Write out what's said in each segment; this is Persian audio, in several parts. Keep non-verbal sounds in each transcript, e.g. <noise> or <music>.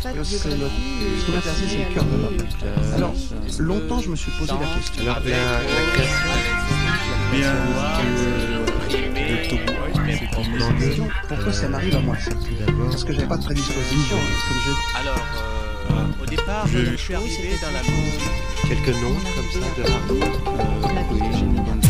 Ce qu'on a c'est le cœur de l'homme. Alors, longtemps, je me suis posé la question. Alors, la, la création, pourquoi ça m'arrive à moi ça Parce que j'avais pas de prédisposition, je Alors, euh, au départ, Je- suis arrivé dans la musique. quelques noms comme ça de hard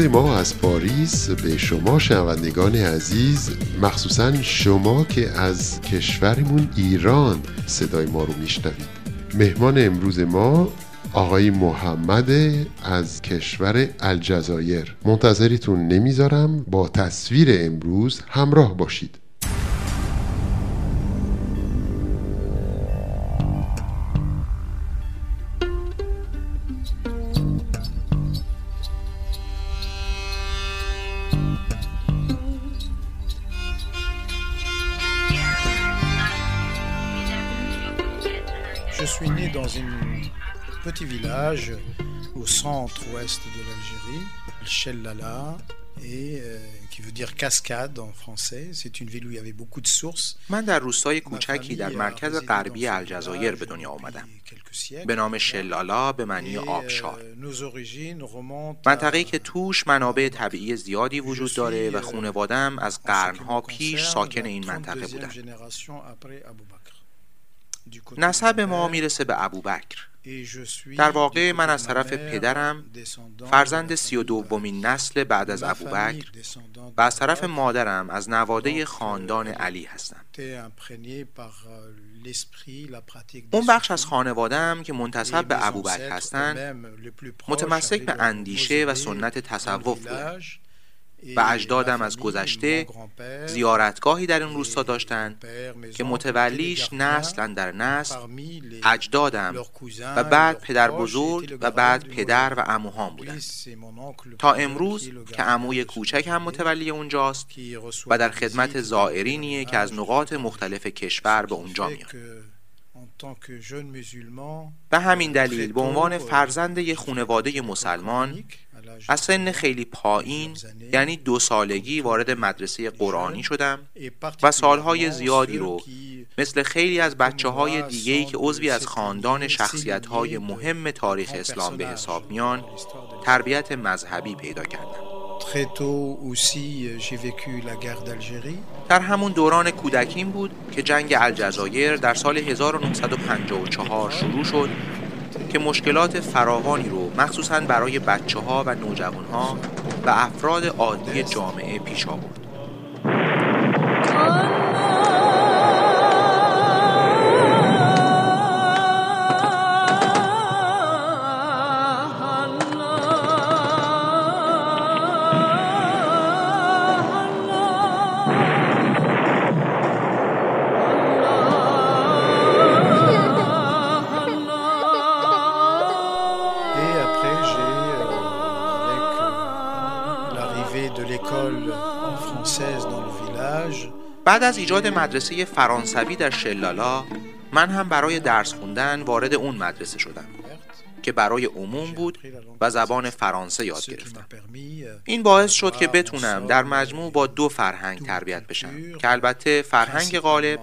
درود ما از پاریس به شما شنوندگان عزیز مخصوصا شما که از کشورمون ایران صدای ما رو میشنوید. مهمان امروز ما آقای محمد از کشور الجزایر. منتظریتون نمی‌ذارم با تصویر امروز همراه باشید. Village au centre-ouest de l'Algérie, Chellala, et euh, qui veut dire cascade en français. C'est une ville où il y avait beaucoup de sources. من در روستای کوچکی در مرکز غربی الجزایر به دنیا آمدم. به نام شلالا به معنی آبشار euh, منطقه‌ای à- که توش منابع طبیعی زیادی وجود داره و خونوادم از قرنها پیش ساکن این منطقه 32e نسب ما می‌رسه به ابوبکر. در واقع من از طرف پدرم فرزند سی و دومین نسل بعد از ابوبکر و از طرف مادرم از نواده خاندان علی هستم. اون بخش از خانواده هم که منتصب به ابوبکر هستن، متمسک به اندیشه و سنت تصوف بودن و اجدادم از گذشته زیارتگاهی در این روستا داشتند. که متولیش نسل در نسل اجدادم. و بعد پدر بزرگ و بعد پدر و اموهام بودند. تا امروز که اموی کوچک هم متولی اونجاست و در خدمت زائرینیه که از نقاط مختلف کشور به اونجا میاد. به همین دلیل به عنوان فرزند یه خونواده مسلمان از سن 13 ans. خیلی پایین یعنی دو سالگی وارد مدرسه قرآنی شدم و سالهای زیادی رو مثل خیلی از بچه های moi دیگهی که عضوی از خاندان شخصیت های مهم تاریخ اسلام به حساب میان تربیت مذهبی پیدا کردم. در همون دوران کودکیم بود که جنگ الجزایر در سال 1954 شروع شد که مشکلات فراوانی رو مخصوصا برای بچه ها و نوجوان ها و افراد عادی جامعه پیش آورد. بعد از ایجاد مدرسه فرانسوی در شلالا من هم برای درس خوندن وارد اون مدرسه شدم که برای عموم بود و زبان فرانسه یاد گرفتم. این باعث شد که بتونم در مجموع با دو فرهنگ تربیت بشم که البته فرهنگ غالب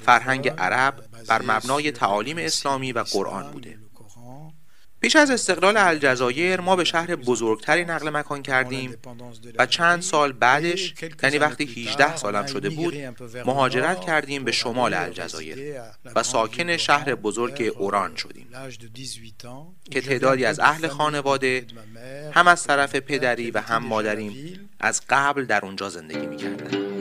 فرهنگ عرب بر مبنای تعالیم اسلامی و قرآن بوده. پیش از استقلال الجزایر ما به شهر بزرگتری نقل مکان کردیم و چند سال بعدش یعنی وقتی 18 سالم شده بود مهاجرت کردیم به شمال الجزایر و ساکن شهر بزرگ اوران شدیم که تعدادی از اهل خانواده هم از طرف پدری و هم مادریم از قبل در اونجا زندگی می‌کردن.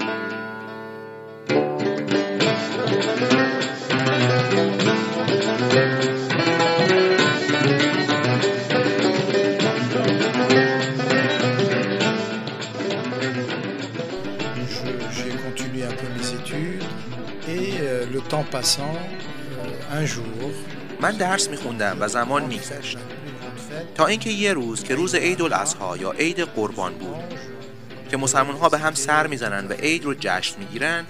من درس میخوندم و زمان میگذشت. تا اینکه یه روز که روز عید الاضحی یا عید قربان بود که مسلمان ها به هم سر می‌زنن و عید رو جشن می‌گیرن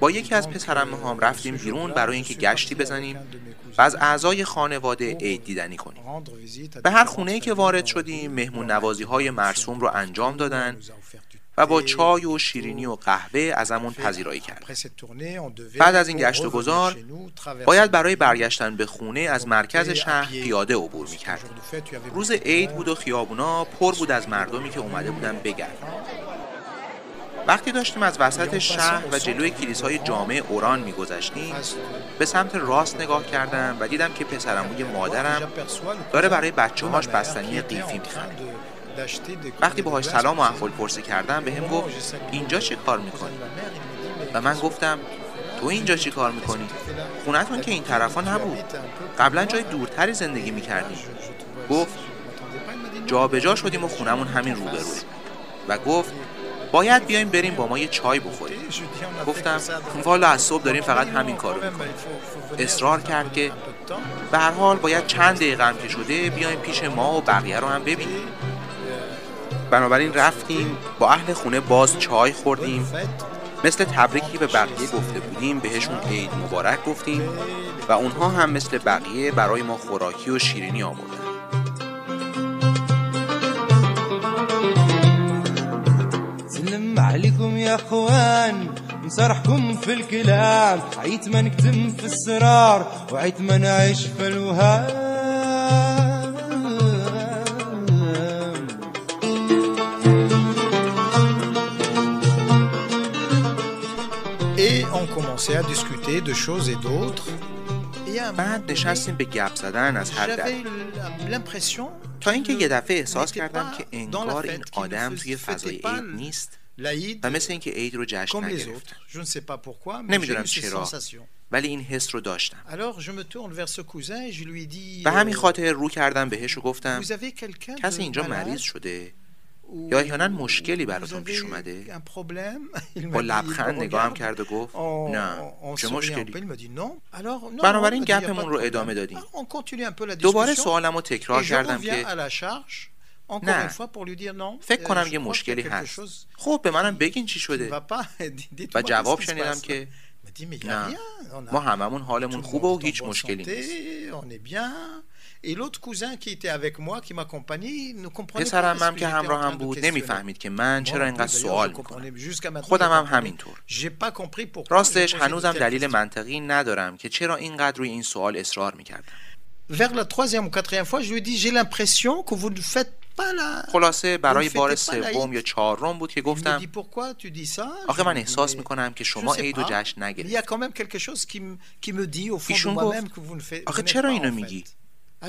با یکی از پسرمه هم رفتیم بیرون برای اینکه گشتی بزنیم و از اعضای خانواده عید دیدنی کنیم. به هر خونه ای که وارد شدیم مهمون نوازی های مرسوم رو انجام دادن. و با چای و شیرینی و قهوه ازمون پذیرایی کرد. بعد از این گشت و گذار باید برای برگشتن به خونه از مرکز شهر پیاده عبور می‌کرد. روز عید بود و خیابونا پر بود از مردمی که اومده بودن بگردن وقتی داشتیم از وسط شهر و جلوی کلیسای جامع اوران میگذشتیم به سمت راست نگاه کردم و دیدم که پسرموی مادرم داره برای بچه هاش بستنی قیفی می‌خره. وقتی باهاش سلام و احوال پرسه کردم به هم گفت اینجا چه کار می‌کنی؟ و من گفتم تو اینجا چی کار می‌کنی؟ خونتون که این طرفا نبود. قبلا جای دورتری زندگی می‌کردیم. گفت جا به جا شدیم و خونمون همین روبروه. و گفت باید بیایم بریم با ما یه چای بخوریم. گفتم والا از صبح داریم فقط همین کارو می‌کنیم. اصرار کرد که به هر حال باید چند دقیقه هم که شده بیایم پیش ما و بقیه رو هم ببینیم. بنابراین رفتیم با اهل خونه باز چای خوردیم. مثل تبریکی به بقیه گفته بودیم بهشون عید مبارک گفتیم و اونها هم مثل بقیه برای ما خوراکی و شیرینی آوردن. سلم عليكم يا اخوان نصرحكم في الكلام عيت ما نكتم في السرار وعيت ما نعيش في الوهام commencé à discuter de choses et d'autres. بعد نشستیم به گپ زدن از هر در تا اینکه یه دفعه احساس کردم که انگار این آدم توی فضای عید نیست و مثل اینکه عید رو جشن نگرفت نمی‌دونم چرا ولی این حس رو داشتم به همین خاطر رو کردم بهش و گفتم کسی اینجا مریض شده یا احیانا مشکلی براتون پیش اومده؟ <laughs> با لبخند نگاهم کرد و گفت نه. چه مشکلی؟ بنابراین گپمون رو ادامه دادیم. دوباره سوالم رو تکرار کردم که نه. فکر کنم یه مشکلی هست. خب به منم بگین چی شده. <laughs> و جواب شنیدم که نه. ما هممون حالمون خوبه و هیچ مشکلی نیست. Et l'autre cousin qui était avec moi, qui m'accompagnait, ne comprenait pas پسرم ce هم که j'étais en همراه train هم de بود. نمی‌فهمید که من چرا اینقدر سوال je می‌کنم خودم هم همینطور j'ai pas compris pourquoi راستش هنوزم دلیل. منطقی ندارم که چرا اینقدر روی این سوال اصرار می‌کردم Vers la troisième ou quatrième fois, je lui ai dit, j'ai l'impression que vous ne faites pas. خلاصه برای بار pas سوم. یا چهارم بود که گفتم آخه من احساس می‌کنم که شما عید و pas. جشن de ایشون گفت، آخه چرا pas, اینو میگی؟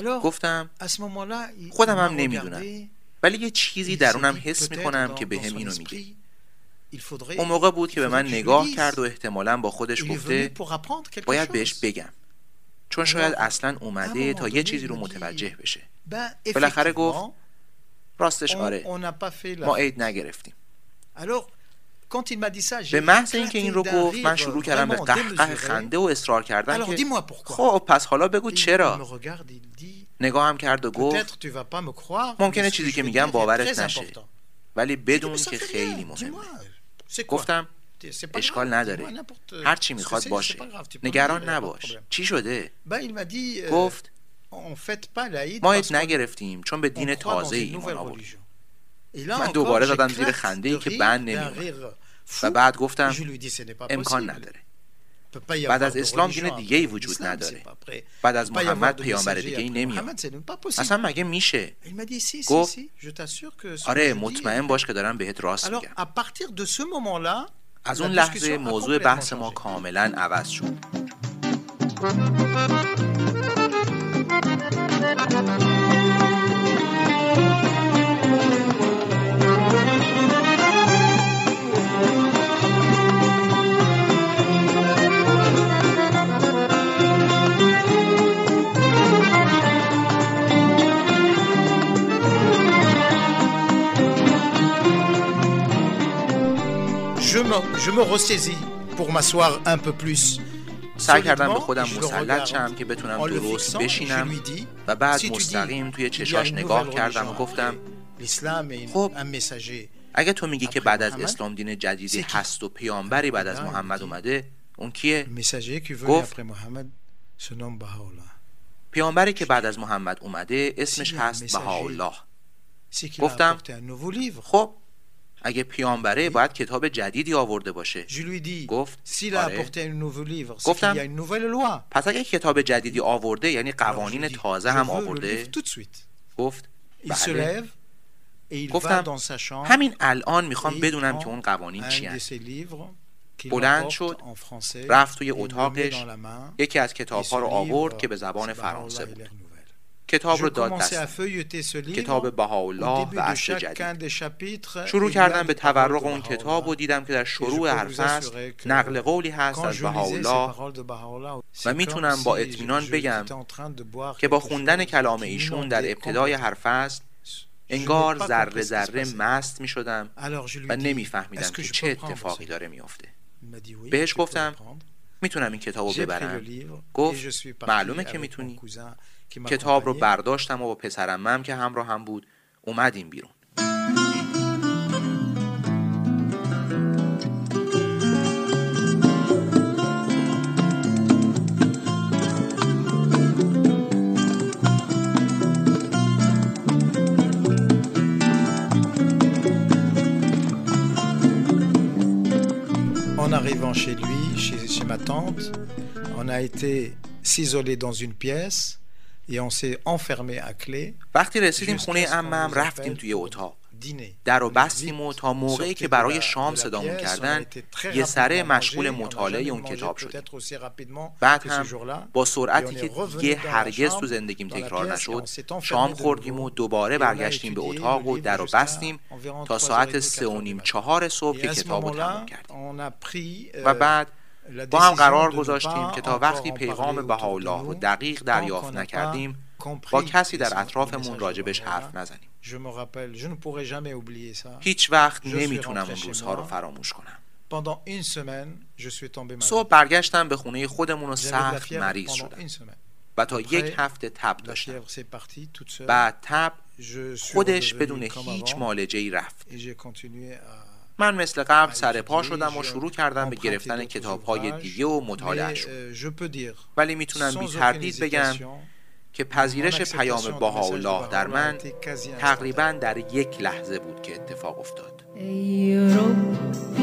گفتم مالا خودم هم نمی‌دونم. ولی یه چیزی درونم حس می‌کنم که به هم اینو میگه. اون موقع بود که به من نگاه کرد و احتمالا با خودش گفته باید بهش بگم. چون شاید اصلا اومده تا یه چیزی رو متوجه بشه. بالاخره گفت راستش آره. ما عید نگرفتیم. به محض اینکه این رو گفت من شروع کردم به قهقه خنده و اصرار کردن که خب پس حالا بگو چرا؟ نگاهم هم کرد و گفت ممکنه چیزی که میگم باورت نشه. ولی بدون که خیلی مهمه. گفتم اشکال نداره. هر چی می‌خواد باشه. نگران نباش. چی شده؟ گفت ما ایت نگرفتیم چون به دین تازه ایمان آوردیم من دوباره زدم زیر خنده ای که بند نمیمونه و بعد گفتم امکان نداره. بعد از اسلام دین دیگه ای وجود نداره. بعد از محمد پیامبر دیگه ای نمیاد. اصلا مگه میشه؟ گفت آره مطمئن باش که دارم بهت راست میگم. از اون لحظه موضوع بحث ما کاملا عوض شد. Thank you. je me ressaisis pour m'asseoir un peu plus. سعی کردم به خودم مسلط شم که بتونم درست بشینم و بعد مستقیم توی چشاش نگاه کردم و گفتم خب اگه تو میگی که بعد از اسلام دین جدیدی هست و پیامبری بعد از محمد اومده اون کیه؟ گفت پیامبری که بعد از محمد اومده اسمش هست بهاءالله. گفتم خب اگه پیامبره باید کتاب جدیدی آورده باشه. گفت آره. گفتم پس اگه کتاب جدیدی آورده یعنی قوانین تازه هم آورده. گفت بله. گفتم همین الان می‌خوام بدونم که اون قوانین چی هست بلند شد رفت توی اتاقش یکی از کتاب ها رو آورد که به زبان فرانسه بود. کتاب رو داد دست. کتاب بهاءالله و عصر جدید. شروع کردم به تورق اون کتاب و دیدم که در شروع هر فصل نقل قولی هست از بهاءالله. و می‌تونم با اطمینان بگم که با خوندن کلام ایشون در ابتدای هر فصل انگار ذره ذره مست می شدم و نمیفهمیدم که چه اتفاقی داره میافته. بهش گفتم می‌تونم این کتاب رو ببرم. گفت معلومه که می‌تونی. کتاب رو. برداشتم و با پسرمم که همراه هم بود اومدیم بیرون En arrivant chez lui, chez, chez ma tante, on a été s'isoler dans une pièce Et on s'est enfermé à clé. وقتی رسیدیم خونه امم رفتیم توی اتاق. در و بستیم و تا موقعی که برای شام صدامون کردن یه سره مشغول مطالعه اون کتاب شدیم بعد هم با سرعتی که دیگه هرگز تو زندگیم تکرار نشد. شام خوردیم و دوباره برگشتیم به اتاق و در و بستیم تا ساعت سه و نیم چهار صبح کتابو کتاب رو تموم کردیم. و بعد با هم قرار گذاشتیم که تا وقتی پیغام به الله رو دقیق دریافت نکردیم با کسی در اطرافمون راجبش حرف نزنیم. هیچ وقت نمی‌تونم اون روزها رو فراموش کنم. صبح برگشتم به خونه خودمون و سخت مریض شدم. و تا یک هفته تب داشتم. بعد تب خودش بدون هیچ مالجهی رفت. من مثل قبل سر پا شدم و شروع کردم به گرفتن کتاب های دیگه و مطالعه ولی می‌تونم بی تردید بگم که پذیرش پیام باها الله در من تقریبا در یک لحظه بود که اتفاق افتاد. ای ربی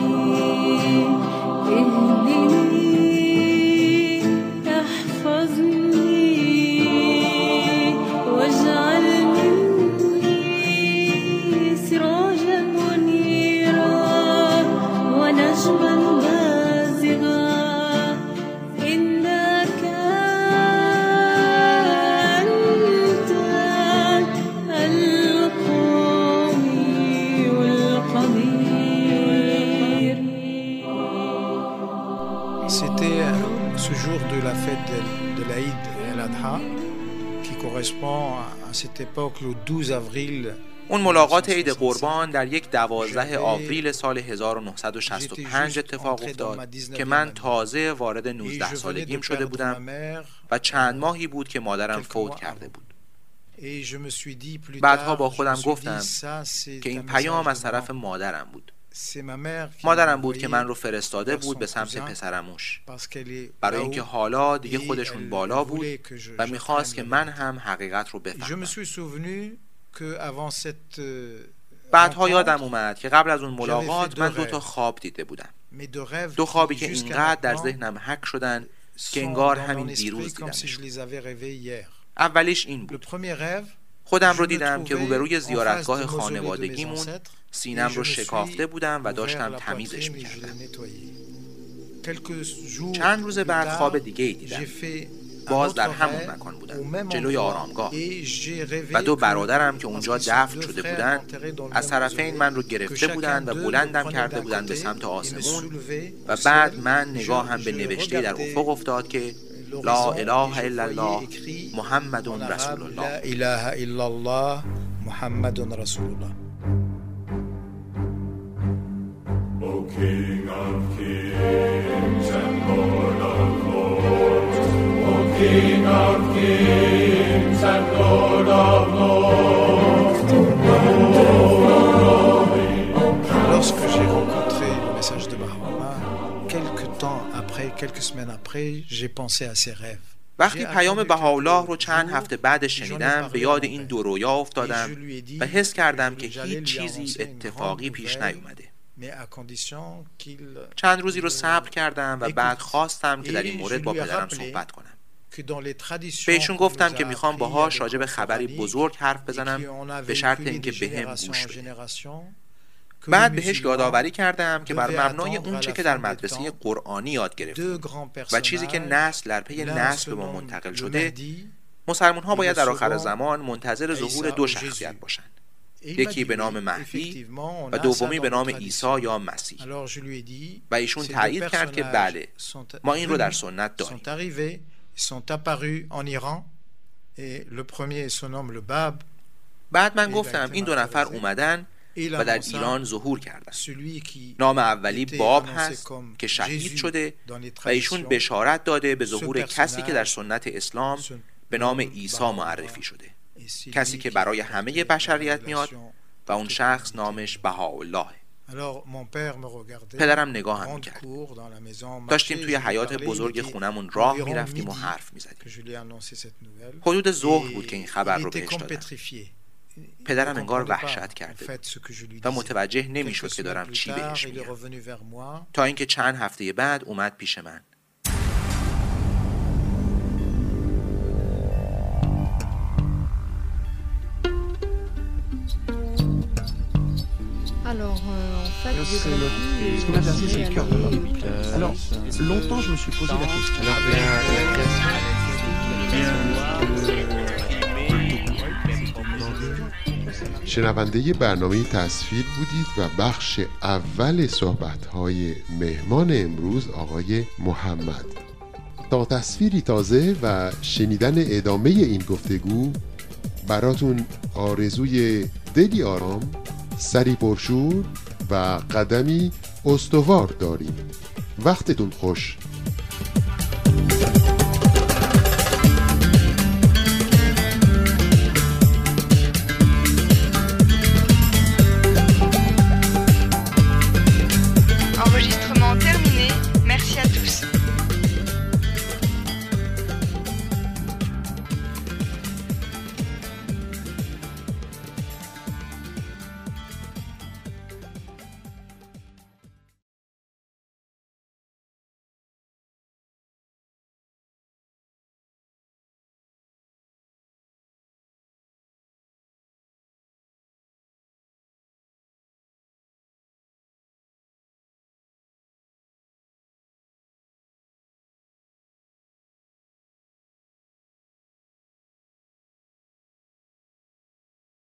اون ملاقات عید قربان در یک دوازده آوریل سال 1965 اتفاق افتاد که من تازه وارد et 19 je venais de سالگیم شده بودم و چند ماهی بود که مادرم فوت کرده. بود بعدها با خودم گفتم که این پیام از طرف. مادرم بود مادرم بود که من رو فرستاده بود به سمت پسرموش. برای اینکه حالا دیگه خودشون بالا بود و می‌خواست که من هم حقیقت رو بفهمم. بعدها یادم اومد که قبل از اون ملاقات من دو تا خواب دیده بودم. دو خوابی که اینقدر در ذهنم حک شدن که انگار همین دیروز دیدم اولیش این بود. خودم رو دیدم که روبروی زیارتگاه خانوادگیمون سینم رو شکافته بودم و داشتم تمیزش می‌کردم. چند روز بعد خواب دیگه ای دیدم. باز در همون مکان بودن جلوی آرامگاه. و دو برادرم که اونجا دفن شده بودن از طرفین من رو گرفته بودن و بلندم کرده بودن به سمت آسمون. و بعد من نگاه هم به نوشته در افق افتاد که لا إله إلا الله. محمد رسول الله. لا إله إلا الله. محمد رسول الله. King of Kings and Lord of Lords, O King of Kings and Lord وقتی پیام بهاءالله رو چند هفته بعد شنیدم به یاد این دو رویا افتادم و حس کردم که هیچ چیزی اتفاقی پیش نیومده. چند روزی رو صبر کردم و بعد خواستم که در این مورد با پدرم صحبت کنم. بهشون گفتم که می‌خوام باهاش راجع به خبری بزرگ حرف بزنم به شرط اینکه بهم گوش بده. بعد بهش یادآوری کردم که بر مبنای اون چه که در مدرسه قرآنی یاد گرفت و چیزی که نسل در پی نسل به ما منتقل شده مسلمان ها باید در آخر زمان منتظر ظهور دو شخصیت باشند یکی به نام مهدی و دومی به نام عیسی یا مسیح. و ایشون تایید کرد که بله ما این رو در سنت داریم. بعد من گفتم این دو نفر اومدن و در ایران ظهور کردن نام اولی باب هست که شهید شده و ایشون بشارت داده به ظهور کسی که در سنت اسلام به نام عیسی معرفی شده. کسی که برای همه بشریت میاد و اون شخص نامش بهاءالله. پدرم نگاه هم کرد داشتیم توی حیات بزرگ خونمون راه می‌رفتیم و حرف می‌زدیم. حدود ظهر بود که این خبر رو بهش دادم پدرم انگار وحشت کرده fait, ce que je lui و. متوجه نمی‌شد که دارم چی بهش میگم. تا اینکه چند هفته بعد اومد پیش من Alors, euh, en fait, C'est le cœur de l'homme. Euh, Alors, longtemps, je me suis posé la question. شنونده برنامه تصویر بودید و بخش اول صحبت های مهمان امروز آقای محمد. تا تصویری تازه و شنیدن ادامه این گفتگو براتون آرزوی دلی آرام سری پرشور و قدمی استوار داریم. وقتتون خوش.